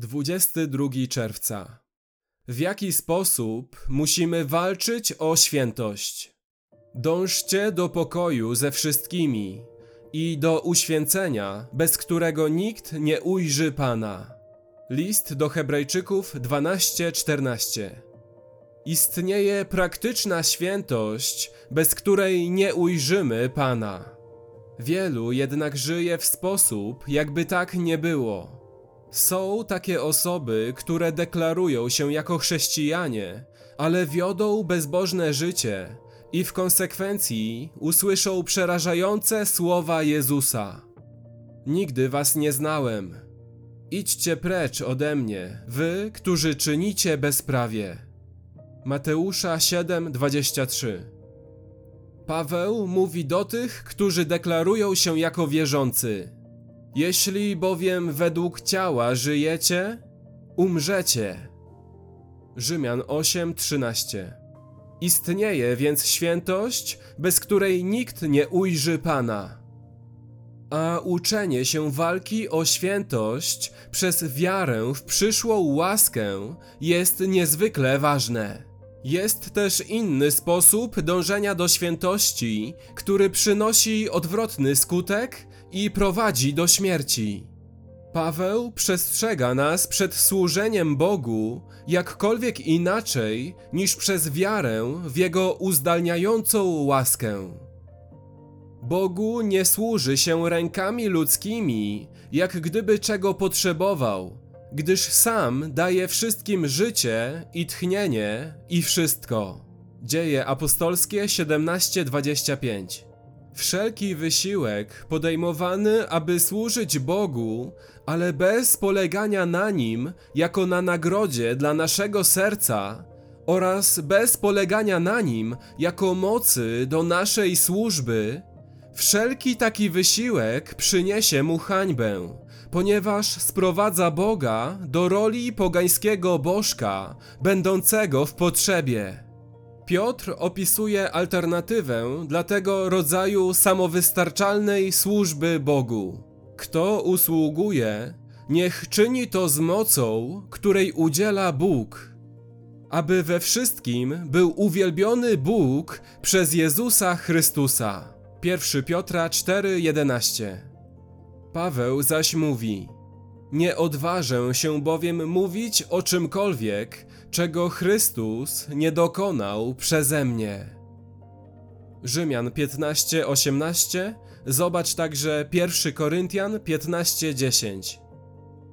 22 czerwca. W jaki sposób musimy walczyć o świętość? Dążcie do pokoju ze wszystkimi i do uświęcenia, bez którego nikt nie ujrzy Pana. List do Hebrajczyków 12:14. Istnieje praktyczna świętość, bez której nie ujrzymy Pana. Wielu jednak żyje w sposób, jakby tak nie było. Są takie osoby, które deklarują się jako chrześcijanie, ale wiodą bezbożne życie i w konsekwencji usłyszą przerażające słowa Jezusa: Nigdy was nie znałem. Idźcie precz ode mnie, wy, którzy czynicie bezprawie. Mateusza 7:23 Paweł mówi do tych, którzy deklarują się jako wierzący: Jeśli bowiem według ciała żyjecie, umrzecie. Rzymian 8:13 Istnieje więc świętość, bez której nikt nie ujrzy Pana. A uczenie się walki o świętość przez wiarę w przyszłą łaskę jest niezwykle ważne. Jest też inny sposób dążenia do świętości, który przynosi odwrotny skutek i prowadzi do śmierci. Paweł przestrzega nas przed służeniem Bogu jakkolwiek inaczej niż przez wiarę w Jego uzdalniającą łaskę. Bogu nie służy się rękami ludzkimi, jak gdyby czego potrzebował, gdyż sam daje wszystkim życie i tchnienie i wszystko. Dzieje apostolskie 17:25 Wszelki wysiłek podejmowany, aby służyć Bogu, ale bez polegania na nim jako na nagrodzie dla naszego serca oraz bez polegania na nim jako mocy do naszej służby, wszelki taki wysiłek przyniesie mu hańbę, ponieważ sprowadza Boga do roli pogańskiego bożka, będącego w potrzebie. Piotr opisuje alternatywę dla tego rodzaju samowystarczalnej służby Bogu. Kto usługuje, niech czyni to z mocą, której udziela Bóg, aby we wszystkim był uwielbiony Bóg przez Jezusa Chrystusa. 1 Piotra 4:11. Paweł zaś mówi: Nie odważę się bowiem mówić o czymkolwiek, czego Chrystus nie dokonał przeze mnie. Rzymian 15:18 Zobacz także 1 Koryntian 15:10.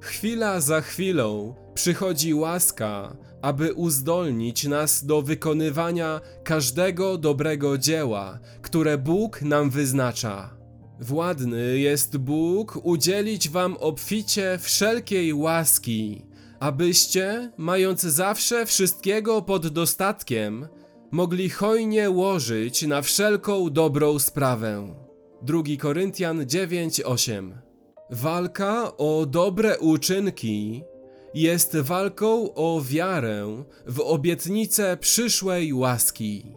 Chwila za chwilą przychodzi łaska, aby uzdolnić nas do wykonywania każdego dobrego dzieła, które Bóg nam wyznacza. Władny jest Bóg udzielić wam obficie wszelkiej łaski, abyście, mając zawsze wszystkiego pod dostatkiem, mogli hojnie łożyć na wszelką dobrą sprawę. 2 Koryntian 9:8 Walka o dobre uczynki jest walką o wiarę w obietnicę przyszłej łaski.